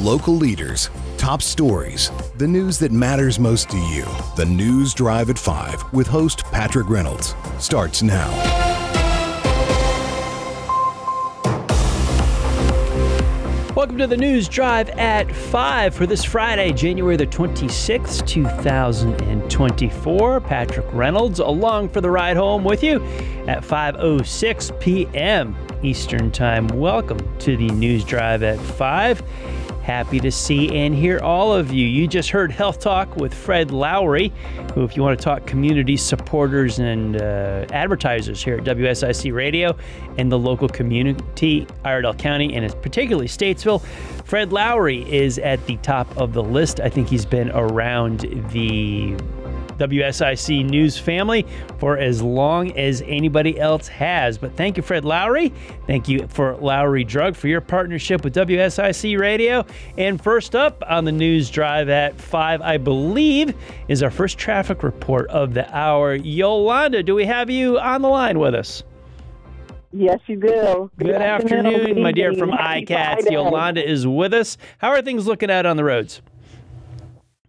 Local leaders, top stories, the news that matters most to you. The News Drive at 5 with host Patrick Reynolds starts now. Welcome to the News Drive at 5 for this Friday, January the 26th, 2024. Patrick Reynolds along for the ride home with you at 5:06 p.m. Eastern Time. Welcome to the News Drive at 5. Happy to see and hear all of you. You just heard Health Talk with Fred Lowry, who, if you want to talk community supporters and uh, advertisers here at WSIC Radio and the local community, Iredell County, and particularly Statesville, Fred Lowry is at the top of the list. I think he's been around the WSIC News family for as long as anybody else has. But thank you, Fred Lowry. Thank you for Lowry Drug for your partnership with WSIC Radio. And first up on the news drive at 5, I believe, is our first traffic report of the hour. Yolanda, do we have you on the line with us? Yes, you do. Good, Good afternoon, afternoon my dear from iCats. Yolanda is with us. How are things looking out on the roads?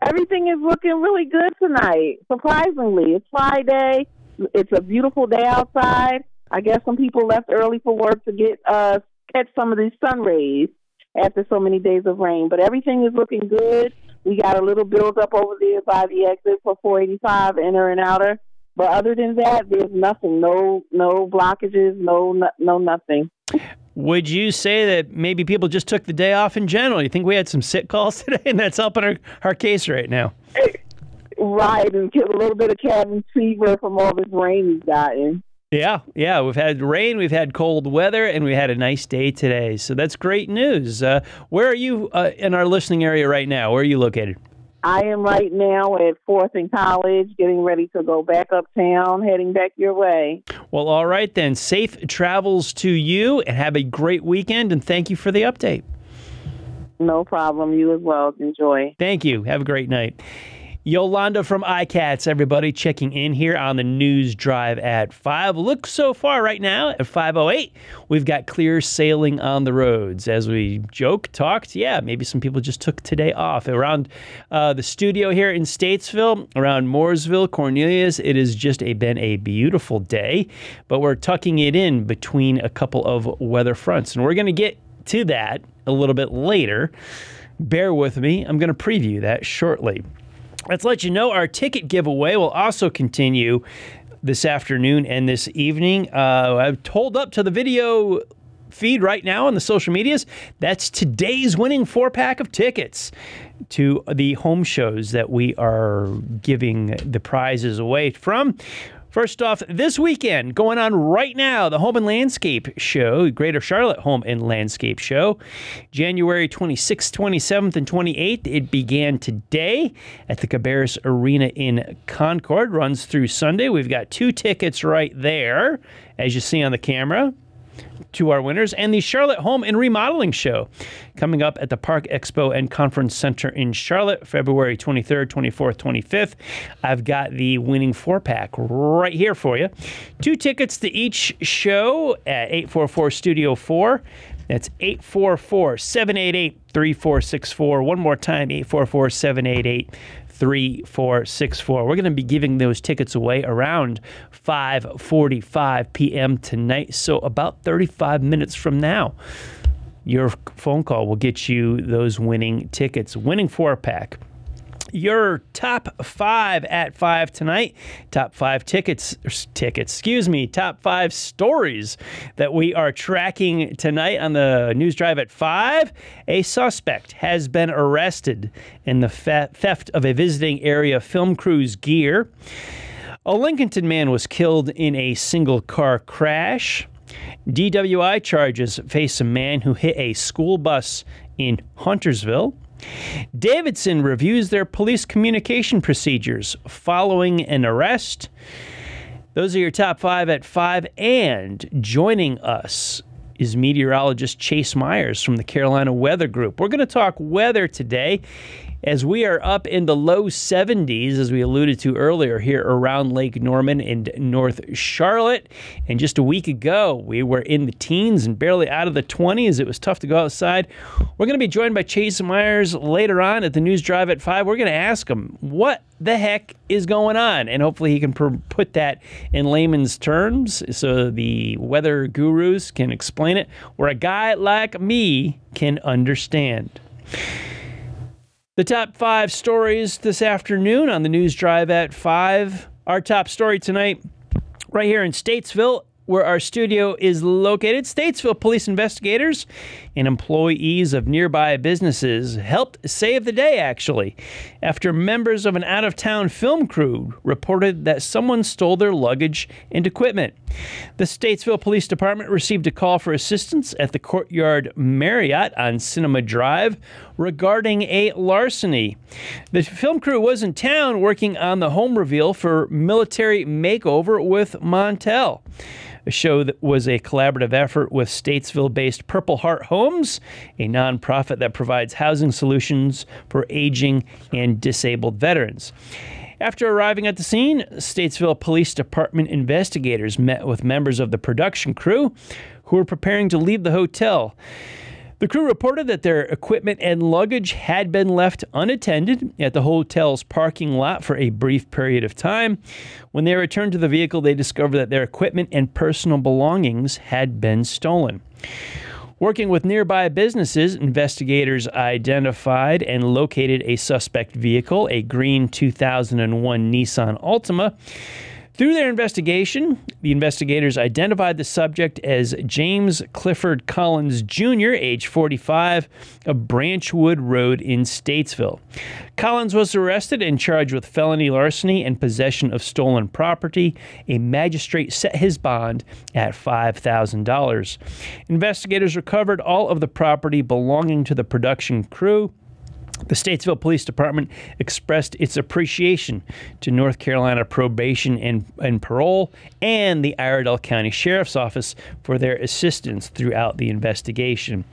Everything is looking really good tonight. Surprisingly, it's Friday. It's a beautiful day outside. I guess some people left early for work to get uh catch some of these sun rays after so many days of rain. But everything is looking good. We got a little build up over there by the exit for 485 inner and outer. But other than that, there's nothing. No no blockages. No no, no nothing. Would you say that maybe people just took the day off in general? You think we had some sick calls today, and that's helping our, our case right now? Right, and get a little bit of cabin fever from all this rain we've gotten. Yeah, yeah, we've had rain, we've had cold weather, and we had a nice day today. So that's great news. Uh, where are you uh, in our listening area right now? Where are you located? I am right now at Fourth and College, getting ready to go back uptown, heading back your way. Well, all right then. Safe travels to you, and have a great weekend. And thank you for the update. No problem. You as well. Enjoy. Thank you. Have a great night. Yolanda from iCats, everybody checking in here on the news drive at 5. Look so far right now at 508. We've got clear sailing on the roads. As we joke, talked, yeah, maybe some people just took today off. Around uh, the studio here in Statesville, around Mooresville, Cornelius, it has just a, been a beautiful day, but we're tucking it in between a couple of weather fronts. And we're going to get to that a little bit later. Bear with me. I'm going to preview that shortly. Let's let you know our ticket giveaway will also continue this afternoon and this evening. Uh, I've told up to the video feed right now on the social medias. That's today's winning four pack of tickets to the home shows that we are giving the prizes away from. First off, this weekend, going on right now, the Home and Landscape Show, Greater Charlotte Home and Landscape Show, January 26th, 27th, and 28th. It began today at the Cabarrus Arena in Concord, runs through Sunday. We've got two tickets right there, as you see on the camera to our winners and the Charlotte Home and Remodeling Show coming up at the Park Expo and Conference Center in Charlotte, February 23rd, 24th, 25th. I've got the winning four pack right here for you. Two tickets to each show at 844 Studio 4. That's 844 788 3464. One more time 844 788 3464. We're going to be giving those tickets away around 5:45 p.m. tonight, so about 35 minutes from now. Your phone call will get you those winning tickets. Winning four pack your top five at five tonight. Top five tickets, tickets, excuse me, top five stories that we are tracking tonight on the news drive at five. A suspect has been arrested in the theft of a visiting area film crew's gear. A Lincolnton man was killed in a single car crash. DWI charges face a man who hit a school bus in Huntersville. Davidson reviews their police communication procedures following an arrest. Those are your top five at five. And joining us is meteorologist Chase Myers from the Carolina Weather Group. We're going to talk weather today. As we are up in the low 70s, as we alluded to earlier, here around Lake Norman in North Charlotte. And just a week ago, we were in the teens and barely out of the 20s. It was tough to go outside. We're going to be joined by Chase Myers later on at the News Drive at 5. We're going to ask him what the heck is going on? And hopefully he can pr- put that in layman's terms so the weather gurus can explain it, where a guy like me can understand. The top five stories this afternoon on the news drive at five. Our top story tonight, right here in Statesville, where our studio is located, Statesville police investigators and employees of nearby businesses helped save the day, actually, after members of an out of town film crew reported that someone stole their luggage and equipment. The Statesville Police Department received a call for assistance at the Courtyard Marriott on Cinema Drive regarding a larceny. The film crew was in town working on the home reveal for Military Makeover with Montel a show that was a collaborative effort with Statesville based Purple Heart Homes, a nonprofit that provides housing solutions for aging and disabled veterans. After arriving at the scene, Statesville Police Department investigators met with members of the production crew who were preparing to leave the hotel. The crew reported that their equipment and luggage had been left unattended at the hotel's parking lot for a brief period of time. When they returned to the vehicle, they discovered that their equipment and personal belongings had been stolen. Working with nearby businesses, investigators identified and located a suspect vehicle, a green 2001 Nissan Altima. Through their investigation, the investigators identified the subject as James Clifford Collins Jr., age 45, of Branchwood Road in Statesville. Collins was arrested and charged with felony larceny and possession of stolen property. A magistrate set his bond at $5,000. Investigators recovered all of the property belonging to the production crew the Statesville Police Department expressed its appreciation to North Carolina Probation and, and, Parole and the Iredell County Sheriff's Office for their assistance throughout the investigation.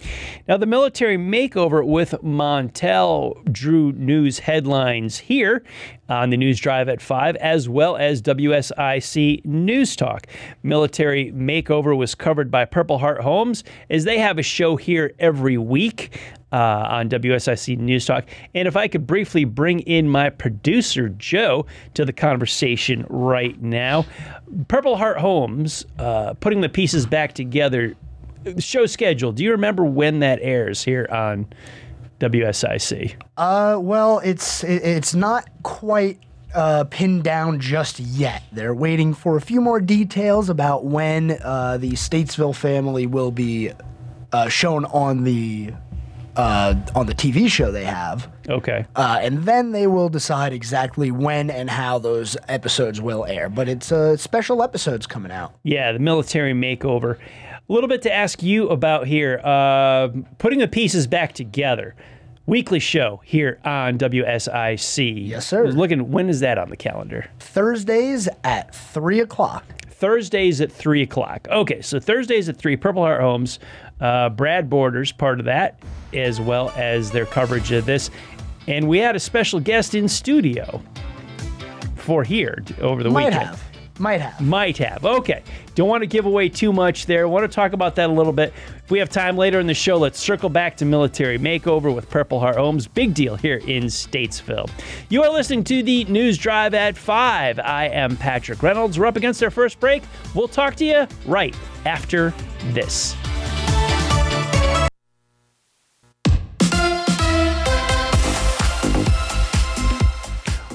Now, the military makeover with Montel drew news headlines here on the news drive at 5, as well as WSIC News Talk. Military makeover was covered by Purple Heart Homes as they have a show here every week uh, on WSIC News Talk. And if I could briefly bring in my producer, Joe, to the conversation right now. Purple Heart Homes, uh, putting the pieces back together. Show schedule. Do you remember when that airs here on WSIC? Uh, well, it's it's not quite uh, pinned down just yet. They're waiting for a few more details about when uh, the Statesville family will be uh, shown on the uh, on the TV show they have. Okay. Uh, and then they will decide exactly when and how those episodes will air. But it's uh, special episodes coming out. Yeah, the military makeover. A little bit to ask you about here. Uh, putting the pieces back together. Weekly show here on WSIC. Yes, sir. Looking, when is that on the calendar? Thursdays at 3 o'clock. Thursdays at 3 o'clock. Okay, so Thursdays at 3, Purple Heart Homes. Uh, Brad Borders, part of that, as well as their coverage of this. And we had a special guest in studio for here over the Might weekend. have. Might have. Might have. Okay. Don't want to give away too much there. Want to talk about that a little bit. If we have time later in the show, let's circle back to military makeover with Purple Heart Homes. Big deal here in Statesville. You are listening to the News Drive at 5. I am Patrick Reynolds. We're up against our first break. We'll talk to you right after this.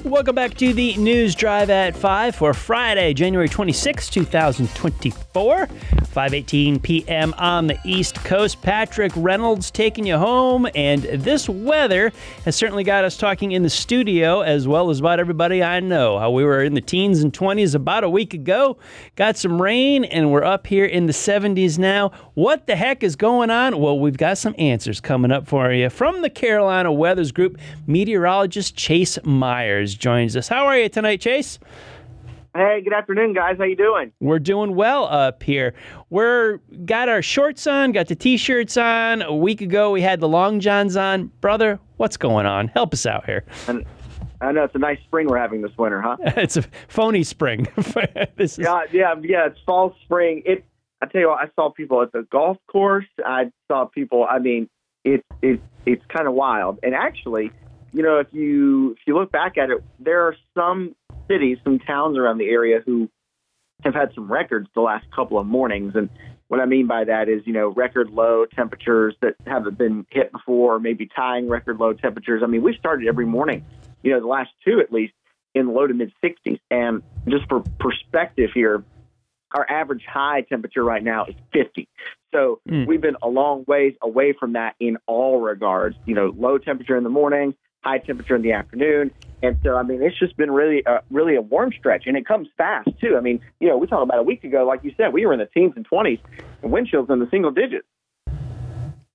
Welcome back to the News Drive at 5 for Friday, January 26, 2024. 5:18 p.m. on the East Coast. Patrick Reynolds taking you home, and this weather has certainly got us talking in the studio as well as about everybody I know. How we were in the teens and 20s about a week ago, got some rain, and we're up here in the 70s now. What the heck is going on? Well, we've got some answers coming up for you from the Carolina Weathers Group. Meteorologist Chase Myers joins us. How are you tonight, Chase? Hey, good afternoon, guys. How you doing? We're doing well up here. We're got our shorts on, got the t-shirts on. A week ago, we had the long johns on. Brother, what's going on? Help us out here. And I know it's a nice spring we're having this winter, huh? it's a phony spring. this is Yeah, yeah, yeah. It's fall, spring. It. I tell you what, I saw people at the golf course. I saw people. I mean, it's it's it's kind of wild. And actually, you know, if you if you look back at it, there are some cities, some towns around the area who have had some records the last couple of mornings. And what I mean by that is, you know, record low temperatures that haven't been hit before, maybe tying record low temperatures. I mean, we started every morning, you know, the last two at least in the low to mid 60s. And just for perspective here, our average high temperature right now is 50. So Mm. we've been a long ways away from that in all regards. You know, low temperature in the morning, high temperature in the afternoon. And so, I mean, it's just been really, uh, really a warm stretch, and it comes fast too. I mean, you know, we talked about a week ago, like you said, we were in the teens and twenties, and wind chills in the single digits.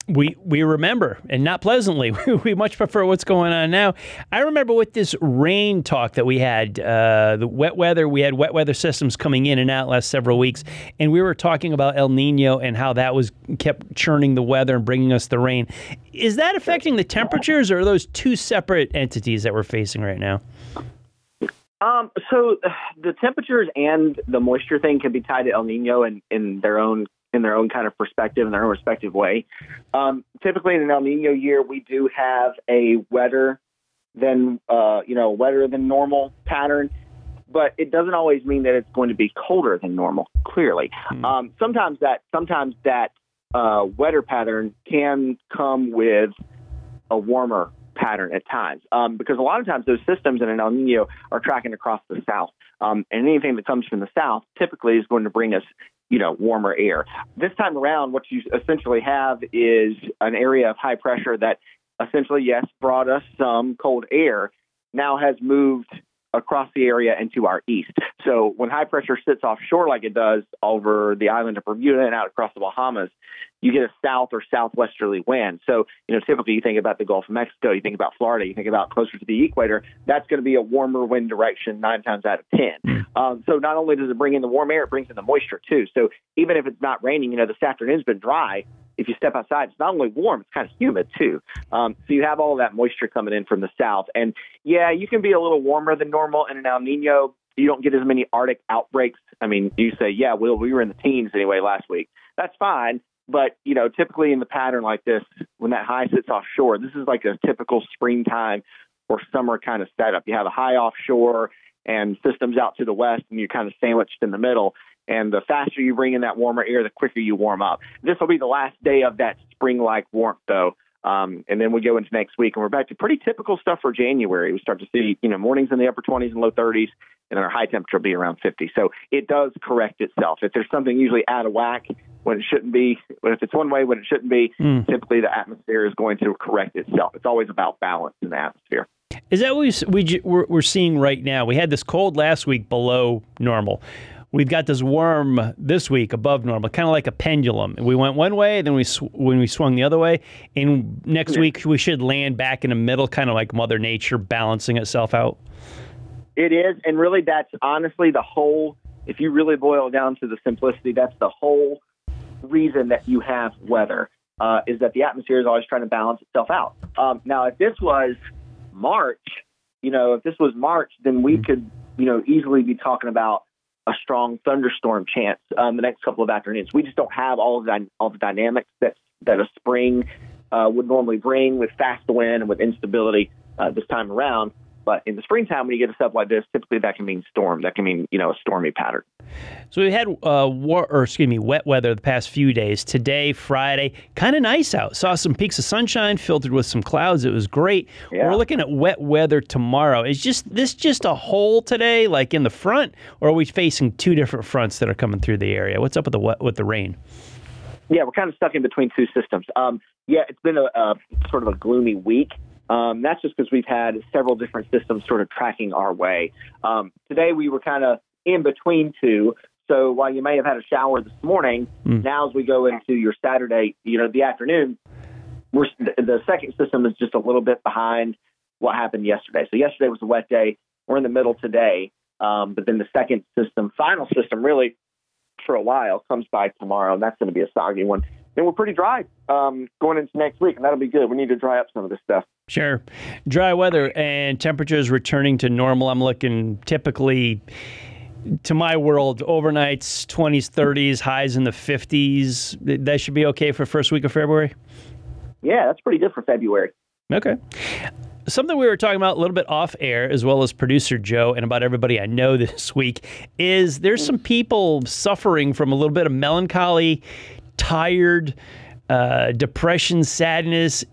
We we remember and not pleasantly we much prefer what's going on now. I remember with this rain talk that we had uh, the wet weather we had wet weather systems coming in and out last several weeks and we were talking about el nino and how that was kept churning the weather and bringing us the rain. Is that affecting the temperatures or are those two separate entities that we're facing right now? Um, so the temperatures and the moisture thing can be tied to El Nino in, in their own in their own kind of perspective in their own respective way. Um, typically, in an El Nino year, we do have a wetter than uh, you know wetter than normal pattern, but it doesn't always mean that it's going to be colder than normal. Clearly, um, sometimes that sometimes that uh, wetter pattern can come with a warmer pattern at times um, because a lot of times those systems in an El Nino are tracking across the south. Um, and anything that comes from the south typically is going to bring us, you know, warmer air. This time around, what you essentially have is an area of high pressure that essentially, yes, brought us some cold air, now has moved across the area and to our east. So when high pressure sits offshore like it does over the island of Bermuda and out across the Bahamas, you get a south or southwesterly wind. So, you know, typically you think about the Gulf of Mexico, you think about Florida, you think about closer to the equator, that's going to be a warmer wind direction nine times out of 10. Um, so not only does it bring in the warm air, it brings in the moisture too. So even if it's not raining, you know, this afternoon's been dry. If you step outside, it's not only warm, it's kind of humid too. Um, so you have all that moisture coming in from the south. And yeah, you can be a little warmer than normal in an El Nino. You don't get as many Arctic outbreaks. I mean, you say, yeah, well, we were in the teens anyway last week. That's fine. But, you know, typically in the pattern like this, when that high sits offshore, this is like a typical springtime or summer kind of setup. You have a high offshore and systems out to the west, and you're kind of sandwiched in the middle. And the faster you bring in that warmer air, the quicker you warm up. This will be the last day of that spring like warmth, though. Um, and then we go into next week, and we're back to pretty typical stuff for January. We start to see, you know, mornings in the upper 20s and low 30s, and then our high temperature will be around 50. So it does correct itself. If there's something usually out of whack when it shouldn't be, if it's one way when it shouldn't be, Mm. typically the atmosphere is going to correct itself. It's always about balance in the atmosphere. Is that what we, we, we're, we're seeing right now? We had this cold last week below normal. We've got this warm this week above normal, kind of like a pendulum. We went one way, then we sw- when we swung the other way, and next week we should land back in the middle, kind of like Mother Nature balancing itself out. It is, and really, that's honestly the whole. If you really boil down to the simplicity, that's the whole reason that you have weather uh, is that the atmosphere is always trying to balance itself out. Um, now, if this was March, you know, if this was March, then we could, you know, easily be talking about a strong thunderstorm chance um, the next couple of afternoons. We just don't have all of the all the dynamics that that a spring uh, would normally bring with fast wind and with instability uh, this time around. But in the springtime, when you get a stuff like this, typically that can mean storm. That can mean you know a stormy pattern. So we had uh, war, or excuse me, wet weather the past few days. Today, Friday, kind of nice out. Saw some peaks of sunshine filtered with some clouds. It was great. Yeah. We're looking at wet weather tomorrow. Is just this just a hole today, like in the front, or are we facing two different fronts that are coming through the area? What's up with the wet, with the rain? Yeah, we're kind of stuck in between two systems. Um, yeah, it's been a, a sort of a gloomy week. Um, that's just because we've had several different systems sort of tracking our way. Um, today we were kind of in between two. So while you may have had a shower this morning, Mm. now as we go into your Saturday, you know, the afternoon, we're the, second system is just a little bit behind what happened yesterday. So yesterday was a wet day. We're in the middle today. Um, but then the second system, final system, really for a while, comes by tomorrow, and that's going to be a soggy one. And we're pretty dry um, going into next week, and that'll be good. We need to dry up some of this stuff. Sure. Dry weather and temperatures returning to normal. I'm looking typically to my world, overnights 20s, 30s, highs in the 50s. That should be okay for first week of February. Yeah, that's pretty good for February. Okay. Something we were talking about a little bit off air, as well as producer Joe and about everybody I know this week, is there's some people suffering from a little bit of melancholy, tired, uh, depression, sadness,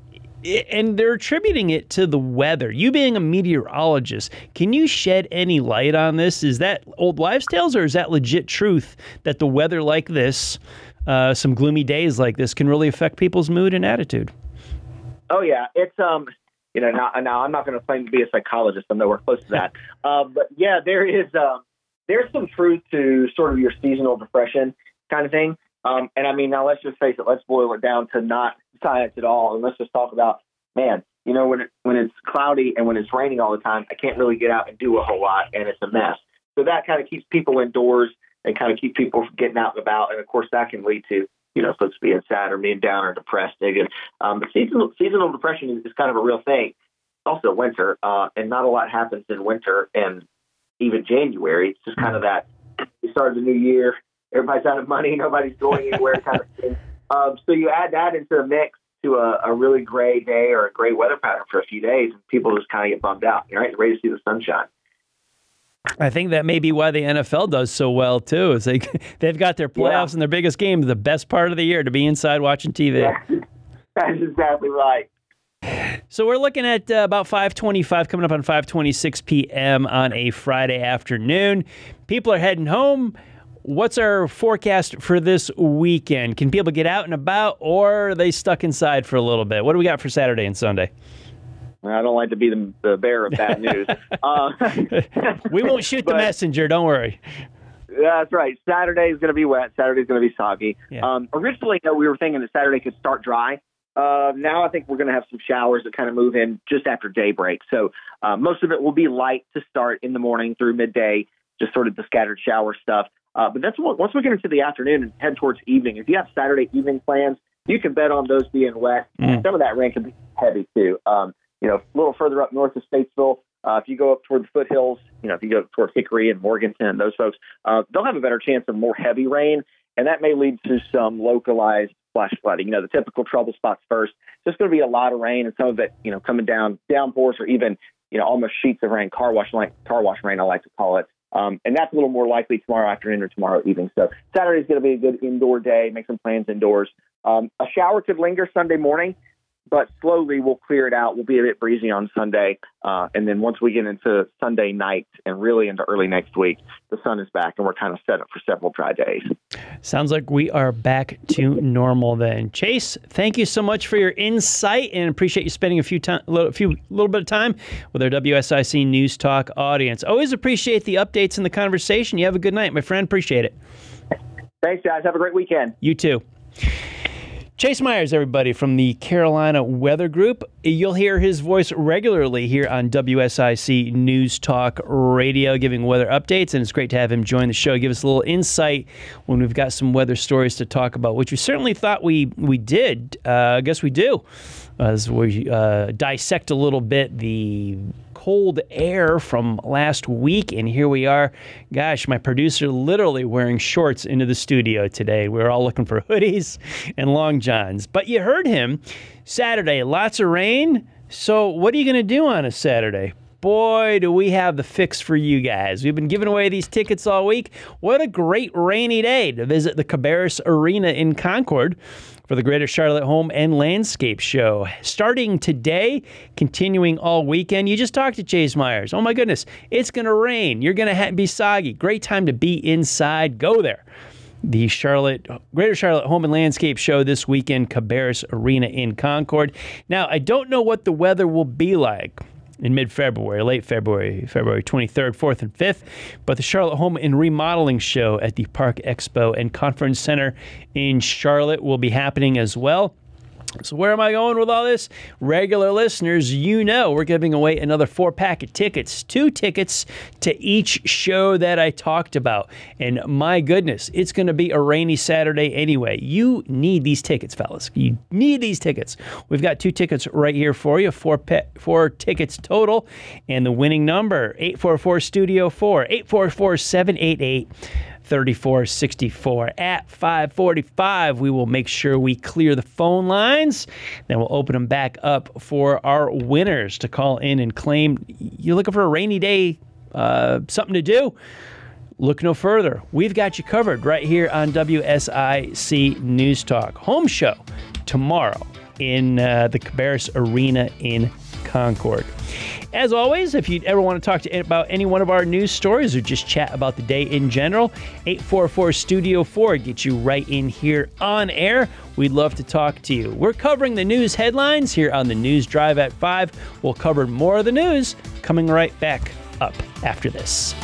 and they're attributing it to the weather. You being a meteorologist, can you shed any light on this? Is that old wives' tales, or is that legit truth that the weather like this, uh, some gloomy days like this, can really affect people's mood and attitude? Oh yeah, it's um, you know, now, now I'm not going to claim to be a psychologist. I'm nowhere close to that. uh, but yeah, there is um, there's some truth to sort of your seasonal depression kind of thing. Um, and I mean, now let's just face it. Let's boil it down to not science at all, and let's just talk about, man, you know, when it, when it's cloudy and when it's raining all the time, I can't really get out and do a whole lot, and it's a mess. So that kind of keeps people indoors and kind of keep people from getting out and about, and of course that can lead to you know folks being sad or being down or depressed. Again, um, but seasonal seasonal depression is, is kind of a real thing. Also winter, uh, and not a lot happens in winter and even January. It's just kind of that you start the new year, everybody's out of money, nobody's going anywhere kind of thing. Um, so you add that into the mix to a, a, really gray day or a gray weather pattern for a few days, and people just kind of get bummed out. Right, ready to see the sunshine. I think that may be why the NFL does so well too. Is they they've got their playoffs yeah. and their biggest game, the best part of the year, to be inside watching TV. Yeah. That's exactly right. So we're looking at uh, about 5:25 coming up on 5:26 p.m. on a Friday afternoon. People are heading home. What's our forecast for this weekend? Can people get out and about, or are they stuck inside for a little bit? What do we got for Saturday and Sunday? I don't like to be the, the bearer of bad news. uh, we won't shoot the messenger. Don't worry. That's right. Saturday is going to be wet. Saturday is going to be soggy. Yeah. Um, originally, though, we were thinking that Saturday could start dry. Uh, now I think we're going to have some showers that kind of move in just after daybreak. So uh, most of it will be light to start in the morning through midday, just sort of the scattered shower stuff. Uh, but that's what, once we get into the afternoon and head towards evening. If you have Saturday evening plans, you can bet on those being wet. Mm. Some of that rain can be heavy too. Um, you know, a little further up north of Statesville, uh, if you go up toward the foothills, you know, if you go toward Hickory and Morganton and those folks, uh, they'll have a better chance of more heavy rain, and that may lead to some localized flash flooding. You know, the typical trouble spots first. There's going to be a lot of rain, and some of it, you know, coming down downpours or even, you know, almost sheets of rain, car wash like car wash rain, I like to call it. Um, and that's a little more likely tomorrow afternoon or tomorrow evening. So Saturday is going to be a good indoor day. Make some plans indoors. Um, a shower could linger Sunday morning but slowly we'll clear it out. We'll be a bit breezy on Sunday. Uh, and then once we get into Sunday night and really into early next week, the sun is back and we're kind of set up for several dry days. Sounds like we are back to normal then. Chase, thank you so much for your insight and appreciate you spending a few time, a little, few, little bit of time with our WSIC News Talk audience. Always appreciate the updates and the conversation. You have a good night, my friend. Appreciate it. Thanks, guys. Have a great weekend. You too. Chase Myers, everybody from the Carolina Weather Group. You'll hear his voice regularly here on WSIC News Talk Radio, giving weather updates, and it's great to have him join the show, give us a little insight when we've got some weather stories to talk about, which we certainly thought we we did. Uh, I guess we do, as we uh, dissect a little bit the cold air from last week, and here we are. Gosh, my producer literally wearing shorts into the studio today. We are all looking for hoodies and long johns. But you heard him Saturday, lots of rain. So, what are you going to do on a Saturday? boy, do we have the fix for you guys. We've been giving away these tickets all week. What a great rainy day to visit the Cabarrus Arena in Concord for the Greater Charlotte Home and Landscape Show. Starting today, continuing all weekend. You just talked to Chase Myers. Oh my goodness, it's going to rain. You're going to ha- be soggy. Great time to be inside. Go there the Charlotte Greater Charlotte Home and Landscape Show this weekend, Cabarrus Arena in Concord. Now, I don't know what the weather will be like in mid February, late February, February 23rd, 4th, and 5th. But the Charlotte Home and Remodeling Show at the Park Expo and Conference Center in Charlotte will be happening as well. So, where am I going with all this? Regular listeners, you know we're giving away another four pack of tickets, two tickets to each show that I talked about. And my goodness, it's going to be a rainy Saturday anyway. You need these tickets, fellas. You need these tickets. We've got two tickets right here for you, four, pe- four tickets total. And the winning number 844 Studio 4, 844 788 3464. At 545, we will make sure we clear the phone lines. Then we'll open them back up for our winners to call in and claim. You're looking for a rainy day, uh, something to do? Look no further. We've got you covered right here on WSIC News Talk. Home show tomorrow in uh, the Cabarrus Arena in Concord. As always, if you ever want to talk to about any one of our news stories or just chat about the day in general, 844 Studio 4 gets you right in here on air. We'd love to talk to you. We're covering the news headlines here on the News Drive at 5. We'll cover more of the news coming right back up after this.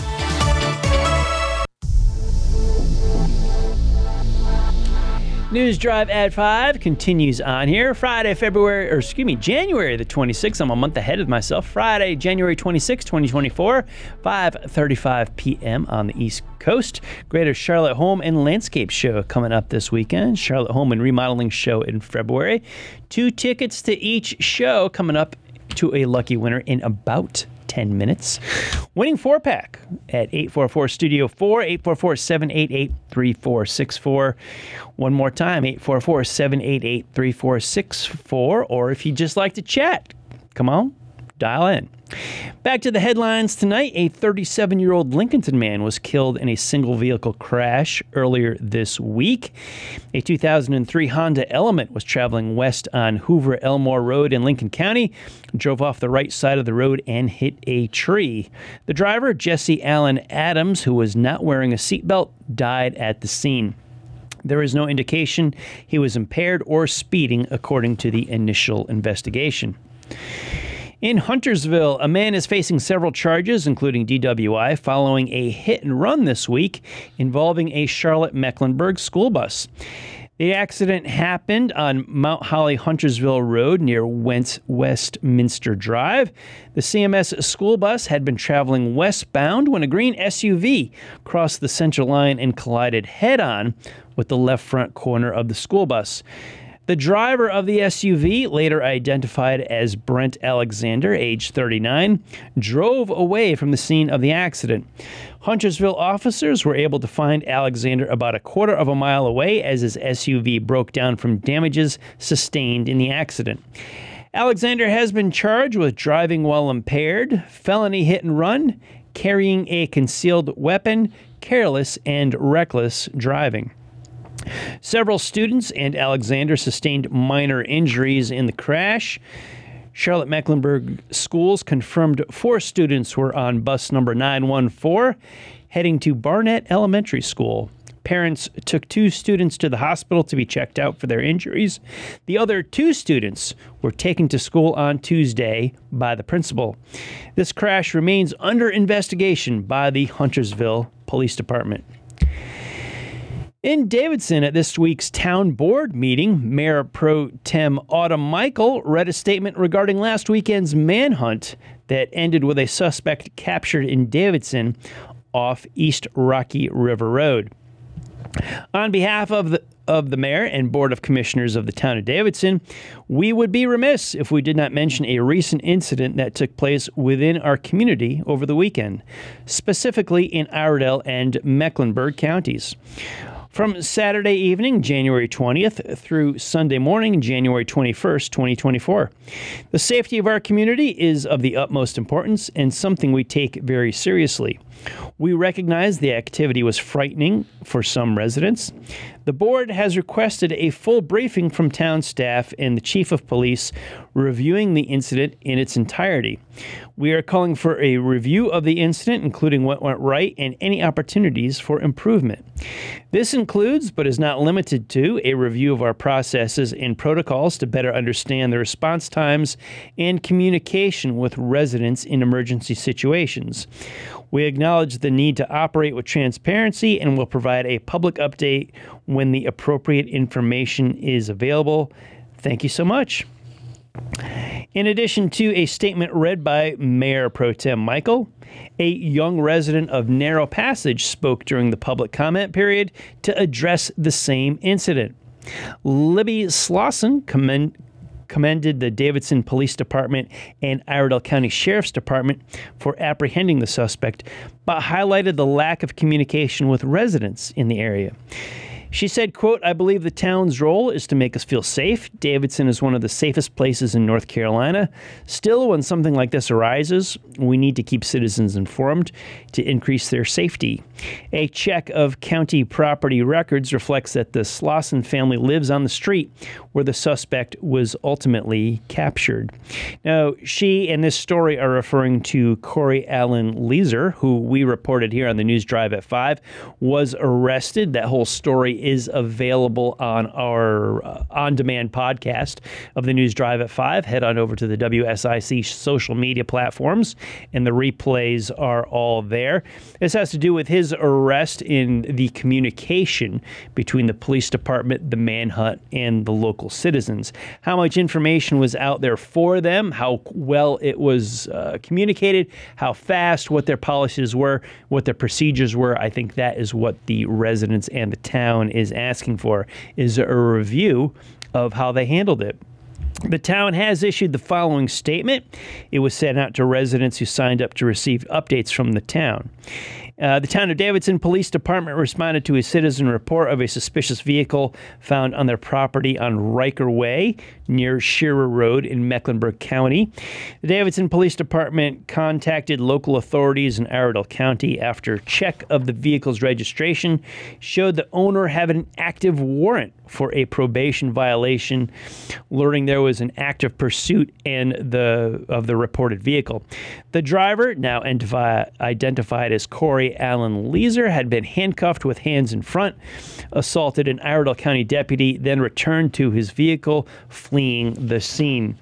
News Drive at 5 continues on here. Friday, February, or excuse me, January the 26th. I'm a month ahead of myself. Friday, January 26, 2024, 5.35 p.m. on the East Coast. Greater Charlotte Home and Landscape Show coming up this weekend. Charlotte Home and Remodeling Show in February. Two tickets to each show coming up to a lucky winner in about 10 minutes. Winning four pack at 844 Studio 4, 844 788 3464. One more time, 844 788 3464. Or if you'd just like to chat, come on, dial in. Back to the headlines tonight. A 37 year old Lincolnton man was killed in a single vehicle crash earlier this week. A 2003 Honda Element was traveling west on Hoover Elmore Road in Lincoln County, drove off the right side of the road and hit a tree. The driver, Jesse Allen Adams, who was not wearing a seatbelt, died at the scene. There is no indication he was impaired or speeding, according to the initial investigation. In Huntersville, a man is facing several charges, including DWI, following a hit and run this week involving a Charlotte Mecklenburg school bus. The accident happened on Mount Holly Huntersville Road near Wentz Westminster Drive. The CMS school bus had been traveling westbound when a green SUV crossed the center line and collided head on with the left front corner of the school bus. The driver of the SUV, later identified as Brent Alexander, age 39, drove away from the scene of the accident. Huntersville officers were able to find Alexander about a quarter of a mile away as his SUV broke down from damages sustained in the accident. Alexander has been charged with driving while impaired, felony hit and run, carrying a concealed weapon, careless and reckless driving. Several students and Alexander sustained minor injuries in the crash. Charlotte Mecklenburg schools confirmed four students were on bus number 914 heading to Barnette Elementary School. Parents took two students to the hospital to be checked out for their injuries. The other two students were taken to school on Tuesday by the principal. This crash remains under investigation by the Huntersville Police Department. In Davidson at this week's town board meeting, Mayor Pro Tem Autumn Michael read a statement regarding last weekend's manhunt that ended with a suspect captured in Davidson off East Rocky River Road. On behalf of the of the mayor and board of commissioners of the town of Davidson, we would be remiss if we did not mention a recent incident that took place within our community over the weekend, specifically in Iredell and Mecklenburg counties. From Saturday evening, January 20th, through Sunday morning, January 21st, 2024. The safety of our community is of the utmost importance and something we take very seriously. We recognize the activity was frightening for some residents. The board has requested a full briefing from town staff and the chief of police reviewing the incident in its entirety. We are calling for a review of the incident, including what went right and any opportunities for improvement. This includes, but is not limited to, a review of our processes and protocols to better understand the response times and communication with residents in emergency situations. We acknowledge the need to operate with transparency and will provide a public update when the appropriate information is available. Thank you so much. In addition to a statement read by Mayor Pro Tem Michael, a young resident of Narrow Passage spoke during the public comment period to address the same incident. Libby Slosson, commended the Davidson Police Department and Iredell County Sheriff's Department for apprehending the suspect, but highlighted the lack of communication with residents in the area. She said, quote, I believe the town's role is to make us feel safe. Davidson is one of the safest places in North Carolina. Still, when something like this arises, we need to keep citizens informed to increase their safety. A check of county property records reflects that the Slauson family lives on the street where the suspect was ultimately captured. Now, she and this story are referring to Corey Allen Leeser, who we reported here on the News Drive at 5, was arrested. That whole story is available on our uh, on demand podcast of the News Drive at 5. Head on over to the WSIC social media platforms, and the replays are all there. This has to do with his arrest in the communication between the police department, the manhunt, and the local citizens. How much information was out there for them, how well it was uh, communicated, how fast, what their policies were, what their procedures were. I think that is what the residents and the town is asking for is a review of how they handled it. The town has issued the following statement. It was sent out to residents who signed up to receive updates from the town. Uh, the town of Davidson Police Department responded to a citizen report of a suspicious vehicle found on their property on Riker Way near Shearer Road in Mecklenburg County. The Davidson Police Department contacted local authorities in Iredell County after check of the vehicle's registration showed the owner had an active warrant for a probation violation, learning there was an active pursuit and the of the reported vehicle. The driver, now identified as Corey Allen Leeser, had been handcuffed with hands in front, assaulted an Iredell County deputy, then returned to his vehicle, fleeing the scene.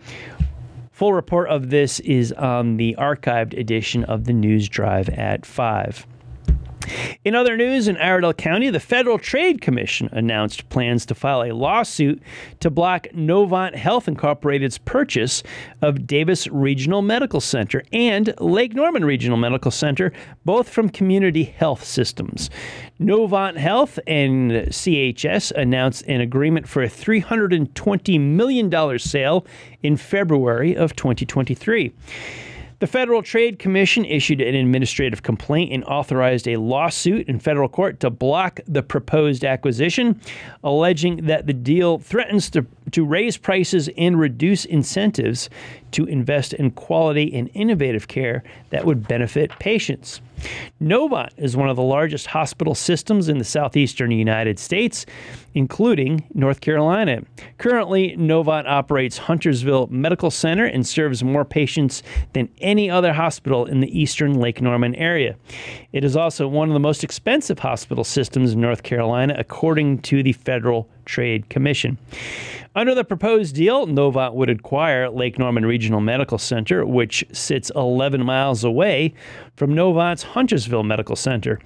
Full report of this is on the archived edition of the News Drive at 5. In other news, in Iredell County, the Federal Trade Commission announced plans to file a lawsuit to block Novant Health Incorporated's purchase of Davis Regional Medical Center and Lake Norman Regional Medical Center, both from Community Health Systems. Novant Health and CHS announced an agreement for a $320 million sale in February of 2023. The Federal Trade Commission issued an administrative complaint and authorized a lawsuit in federal court to block the proposed acquisition, alleging that the deal threatens to, to raise prices and reduce incentives to invest in quality and innovative care that would benefit patients. Novant is one of the largest hospital systems in the southeastern United States, including North Carolina. Currently, Novant operates Huntersville Medical Center and serves more patients than any other hospital in the eastern Lake Norman area. It is also one of the most expensive hospital systems in North Carolina, according to the Federal Trade Commission. Under the proposed deal, Novant would acquire Lake Norman Regional Medical Center, which sits 11 miles away from Novant's Huntersville Medical Center.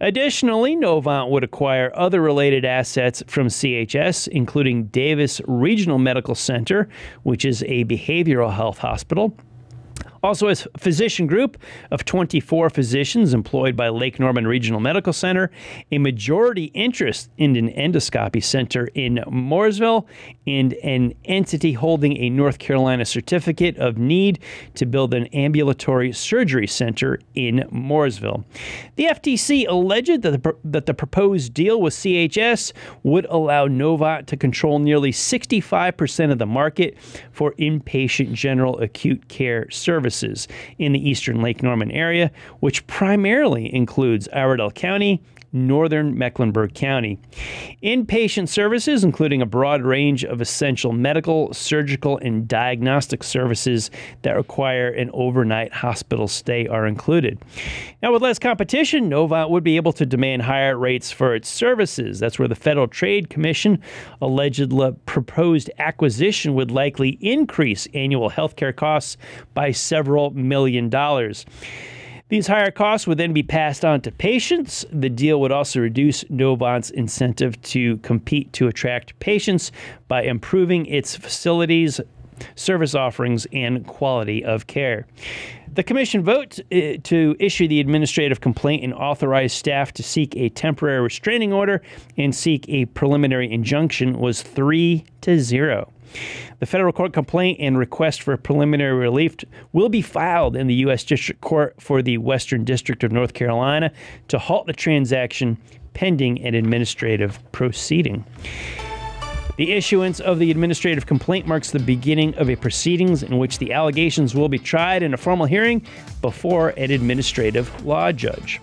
Additionally, Novant would acquire other related assets from CHS, including Davis Regional Medical Center, which is a behavioral health hospital also, a physician group of 24 physicians employed by Lake Norman Regional Medical Center, a majority interest in an endoscopy center in Mooresville, and an entity holding a North Carolina certificate of need to build an ambulatory surgery center in Mooresville. The FTC alleged that the, that the proposed deal with CHS would allow Novant to control nearly 65% of the market for inpatient general acute care services services in the eastern Lake Norman area, which primarily includes Iredell County, northern Mecklenburg County. Inpatient services, including a broad range of essential medical, surgical, and diagnostic services that require an overnight hospital stay, are included. Now, with less competition, Novant would be able to demand higher rates for its services. That's where the Federal Trade Commission alleged proposed acquisition would likely increase annual healthcare costs by several million dollars. These higher costs would then be passed on to patients. The deal would also reduce Novant's incentive to compete to attract patients by improving its facilities, service offerings, and quality of care. The commission vote uh, to issue the administrative complaint and authorize staff to seek a temporary restraining order and seek a preliminary injunction was 3 to 0. The federal court complaint and request for preliminary relief will be filed in the U.S. District Court for the Western District of North Carolina to halt the transaction pending an administrative proceeding. The issuance of the administrative complaint marks the beginning of a proceedings in which the allegations will be tried in a formal hearing before an administrative law judge.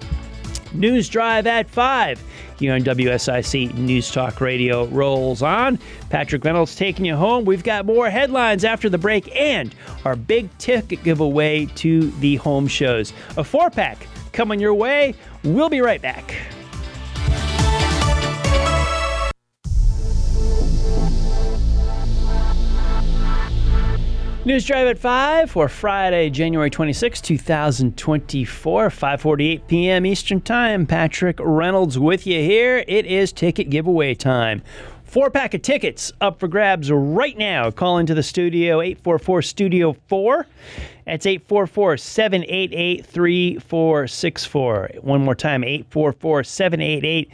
News Drive at 5 here on WSIC News Talk Radio rolls on. Patrick Reynolds taking you home. We've got more headlines after the break and our big ticket giveaway to the home shows. A four pack coming your way. We'll be right back. News Drive at 5 for Friday, January 26, 2024, 5:48 p.m. Eastern Time. Patrick Reynolds with you here. It is ticket giveaway time. Four pack of tickets up for grabs right now. Call into the studio 844 Studio 4. That's 844 788 3464. One more time 844 788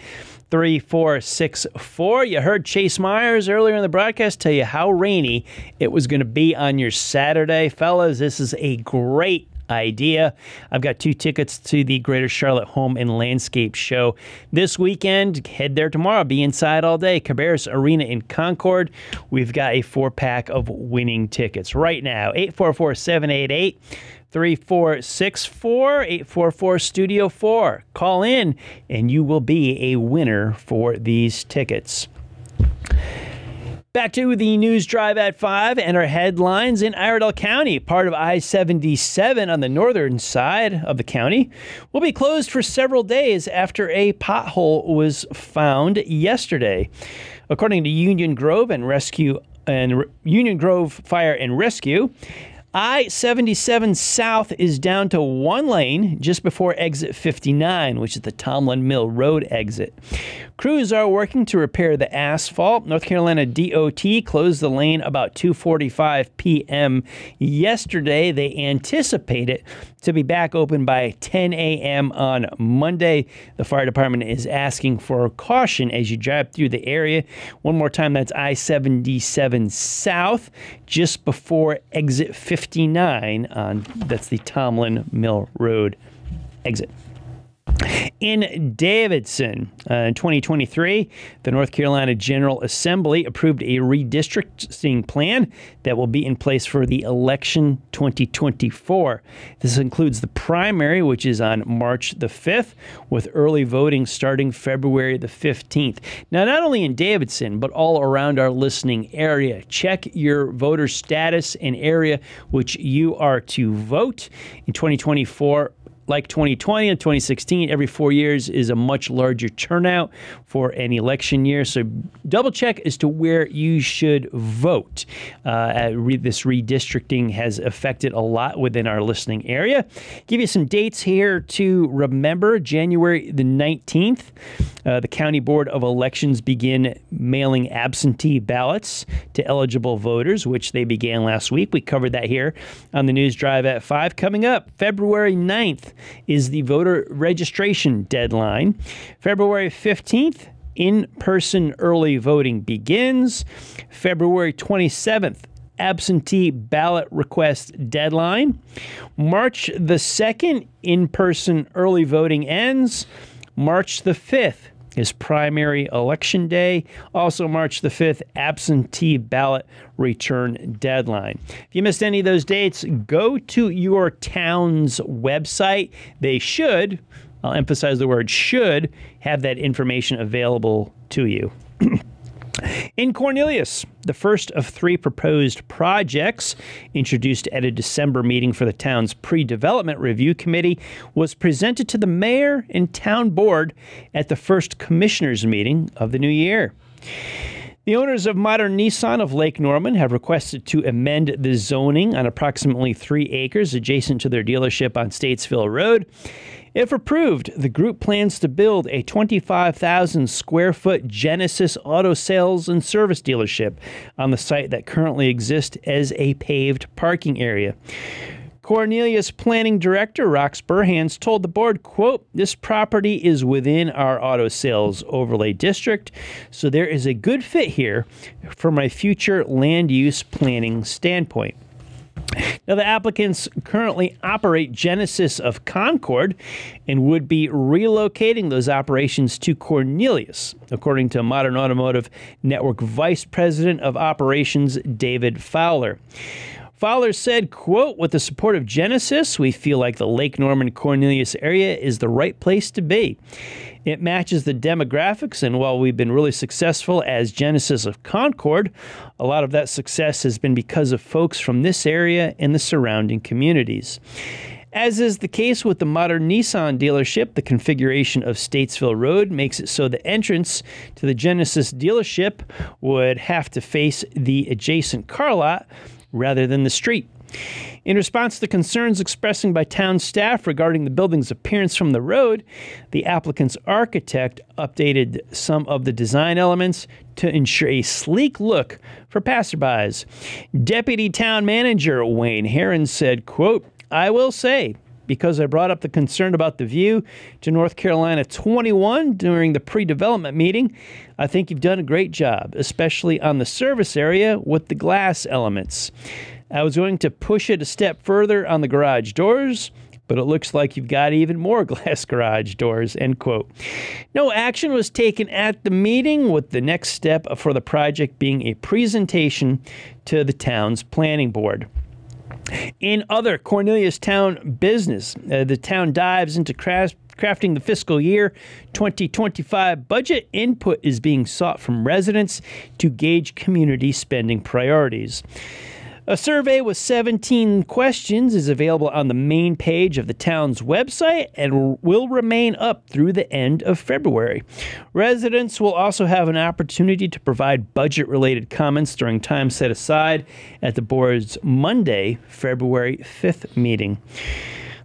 3464. You heard Chase Myers earlier in the broadcast tell you how rainy it was going to be on your Saturday. Fellas, this is a great idea. I've got two tickets to the Greater Charlotte Home and Landscape Show this weekend. Head there tomorrow. Be inside all day. Cabarrus Arena in Concord. We've got a four pack of winning tickets right now. 844 788 3464 844 Studio 4. Call in and you will be a winner for these tickets. Back to the news drive at 5 and our headlines in Iredell County, part of I 77 on the northern side of the county, will be closed for several days after a pothole was found yesterday. According to Union Grove and Rescue and Union Grove Fire and Rescue, I 77 South is down to one lane just before exit 59, which is the Tomlin Mill Road exit. Crews are working to repair the asphalt. North Carolina DOT closed the lane about 2:45 p.m. yesterday. They anticipate it to be back open by 10 a.m. on Monday. The fire department is asking for caution as you drive through the area. One more time, that's I 77 South, just before exit 59 on that's the Tomlin Mill Road exit. In Davidson, uh, in 2023, the North Carolina General Assembly approved a redistricting plan that will be in place for the election 2024. This includes the primary, which is on March the 5th, with early voting starting February the 15th. Now, not only in Davidson, but all around our listening area, check your voter status and area which you are to vote. In 2024, like 2020 and 2016, every four years is a much larger turnout for an election year. So double check as to where you should vote. Uh, re- this redistricting has affected a lot within our listening area. Give you some dates here to remember. January the 19th, uh, the County Board of Elections begin mailing absentee ballots to eligible voters, which they began last week. We covered that here on the News Drive at 5. Coming up, February 9th is the voter registration deadline. February 15th, in person early voting begins. February 27th, absentee ballot request deadline. March the 2nd, in person early voting ends. March the 5th, is primary election day. Also, March the 5th, absentee ballot return deadline. If you missed any of those dates, go to your town's website. They should, I'll emphasize the word should, have that information available to you. In Cornelius, the first of three proposed projects introduced at a December meeting for the town's pre development review committee was presented to the mayor and town board at the first commissioners meeting of the new year. The owners of Modern Nissan of Lake Norman have requested to amend the zoning on approximately three acres adjacent to their dealership on Statesville Road. If approved, the group plans to build a 25,000 square foot Genesis auto sales and service dealership on the site that currently exists as a paved parking area. Cornelius planning director Rox Burhans told the board, quote, this property is within our auto sales overlay district, so there is a good fit here from a future land use planning standpoint. Now, the applicants currently operate Genesis of Concord and would be relocating those operations to Cornelius, according to Modern Automotive Network Vice President of Operations David Fowler. Fowler said, quote, with the support of Genesis, we feel like the Lake Norman Cornelius area is the right place to be. It matches the demographics, and while we've been really successful as Genesis of Concord, a lot of that success has been because of folks from this area and the surrounding communities. As is the case with the modern Nissan dealership, the configuration of Statesville Road makes it so the entrance to the Genesis dealership would have to face the adjacent car lot rather than the street. In response to concerns expressed by town staff regarding the building's appearance from the road, the applicant's architect updated some of the design elements to ensure a sleek look for passerbys. Deputy Town Manager Wayne Herron said, quote, I will say, because I brought up the concern about the view to North Carolina 21 during the pre development meeting. I think you've done a great job, especially on the service area with the glass elements. I was going to push it a step further on the garage doors, but it looks like you've got even more glass garage doors, end quote. No action was taken at the meeting, with the next step for the project being a presentation to the town's planning board. In other Cornelius Town business, uh, the town dives into craft crafting the fiscal year 2025 budget. Input is being sought from residents to gauge community spending priorities. A survey with 17 questions is available on the main page of the town's website and will remain up through the end of February. Residents will also have an opportunity to provide budget related comments during time set aside at the board's Monday, February 5th meeting.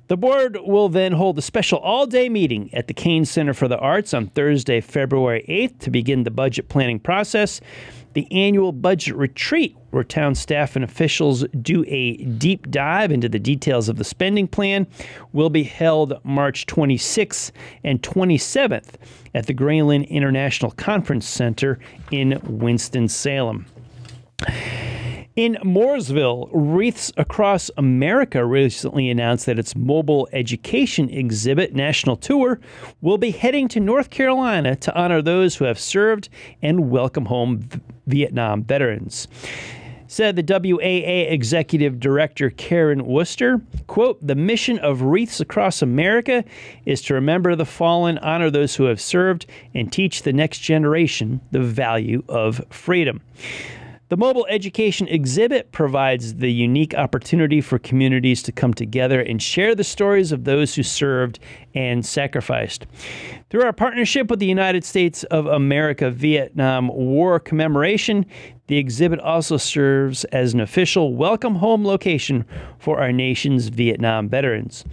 The board will then hold a special all day meeting at the Cain Center for the Arts on Thursday, February 8th to begin the budget planning process. The annual budget retreat, where town staff and officials do a deep dive into the details of the spending plan, will be held March 26th and 27th at the Graylyn International Conference Center in Winston-Salem. In Mooresville, Wreaths Across America recently announced that its mobile education exhibit national tour will be heading to North Carolina to honor those who have served and welcome home Vietnam veterans. Said the WAA executive director Karen Worcester, quote, "The mission of Wreaths Across America is to remember the fallen, honor those who have served, and teach the next generation the value of freedom." The mobile education exhibit provides the unique opportunity for communities to come together and share the stories of those who served and sacrificed. Through our partnership with the United States of America Vietnam War commemoration, the exhibit also serves as an official welcome home location for our nation's Vietnam veterans.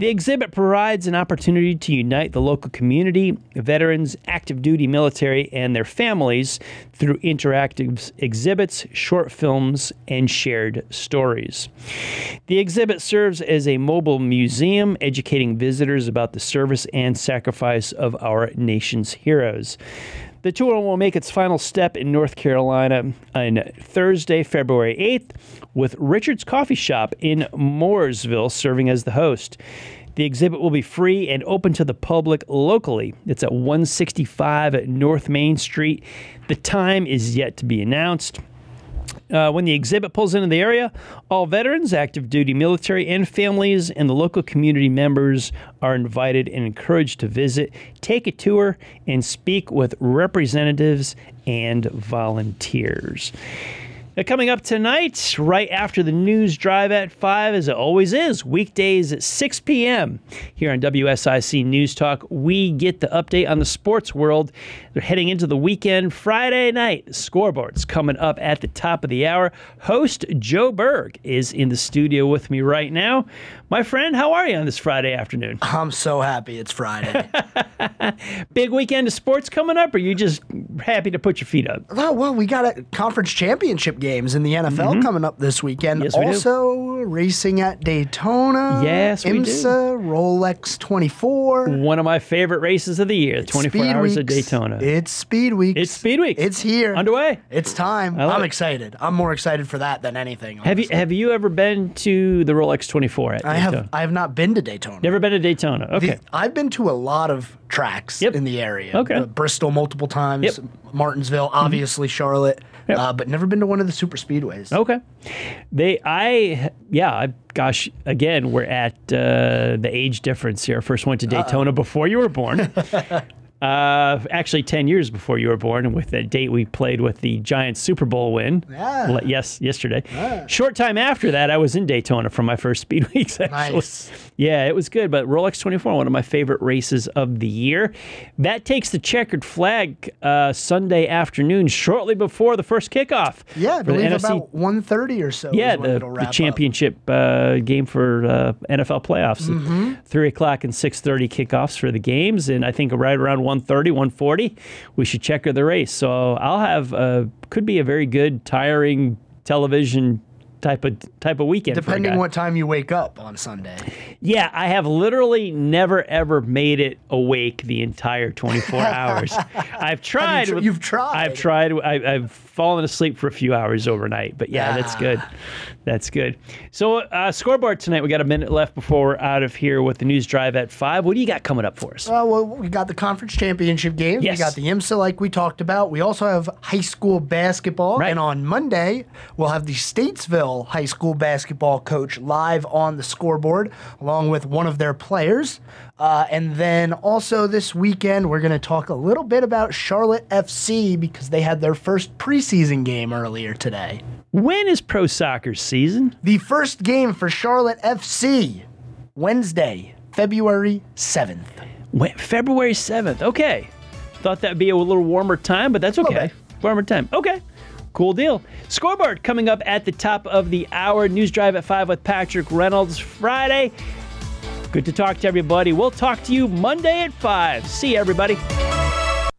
The exhibit provides an opportunity to unite the local community, veterans, active duty military, and their families through interactive exhibits, short films, and shared stories. The exhibit serves as a mobile museum, educating visitors about the service and sacrifice of our nation's heroes. The tour will make its final step in North Carolina on Thursday, February 8th, with Richard's Coffee Shop in Mooresville serving as the host. The exhibit will be free and open to the public locally. It's at 165 North Main Street. The time is yet to be announced. Uh, when the exhibit pulls into the area, all veterans, active duty military, and families and the local community members are invited and encouraged to visit, take a tour, and speak with representatives and volunteers. Now, coming up tonight, right after the news drive at 5, as it always is, weekdays at 6 p.m. here on WSIC News Talk, we get the update on the sports world. They're heading into the weekend. Friday night, scoreboard's coming up at the top of the hour. Host Joe Berg is in the studio with me right now. My friend, how are you on this Friday afternoon? I'm so happy it's Friday. Big weekend of sports coming up, or you just happy to put your feet up? well, well, we got a conference championship games in the NFL coming up this weekend. Mm-hmm. Yes, we do. also, racing at Daytona. Yes, we do. IMSA, Rolex 24. One of my favorite races of the year, the 24 Speed Hours of Daytona. It's Speed Week. It's Speed Week. It's here. Underway. It's time. I'm it. excited. I'm more excited for that than anything. Have you have you ever been to the Rolex 24 at I Daytona? have. I have not been to Daytona. Never been to Daytona. The- Okay. I've been to a lot of tracks Yep. in the area. Okay. Uh, Bristol multiple times. Yep. Mm-hmm. Martinsville, obviously Charlotte, Yep. uh, but never been to one of the super speedways. Okay. They, I, yeah, I, gosh, again, we're at uh, the age difference here. First went to Daytona before you were born. Uh, actually, 10 years before you were born, and with the date we played with the Giants Super Bowl win. Yeah. Le- Yes, yesterday. Short time after that, I was in Daytona for my first speed weeks, actually. Nice. Yeah, it was good. But Rolex 24, one of my favorite races of the year. That takes the checkered flag uh, Sunday afternoon, shortly before the first kickoff. Yeah, I believe about 1.30 or so. yeah, the, the championship uh, game for uh, NFL playoffs. Mm-hmm. Three o'clock and six thirty kickoffs for the games, and I think right around 1.30, 1.40, we should check the race. So I'll have uh, could be a very good, tiring television type of type of weekend. Depending what time you wake up on Sunday. Yeah, I have literally never ever made it awake the entire 24 hours. I've tried. tr- you've tried? I've tried. I, I've fallen asleep for a few hours overnight. But yeah, that's Ah. good. That's good. So, uh, scoreboard tonight. We got a minute left before we're out of here with the news drive at five. What do you got coming up for us? Uh, well, we got the conference championship game. Yes. We got the IMSA, like we talked about. We also have high school basketball. Right. And on Monday, we'll have the Statesville high school basketball coach live on the scoreboard, along with one of their players. Uh, and then also this weekend, we're going to talk a little bit about Charlotte FC because they had their first preseason game earlier today. When is pro soccer season? The first game for Charlotte FC, Wednesday, February 7th. When, February 7th. Okay. Thought that'd be a little warmer time, but that's okay. Warmer time. Okay. Cool deal. Scoreboard coming up at the top of the hour. News Drive at 5 with Patrick Reynolds Friday. Good to talk to everybody. We'll talk to you Monday at 5. See everybody.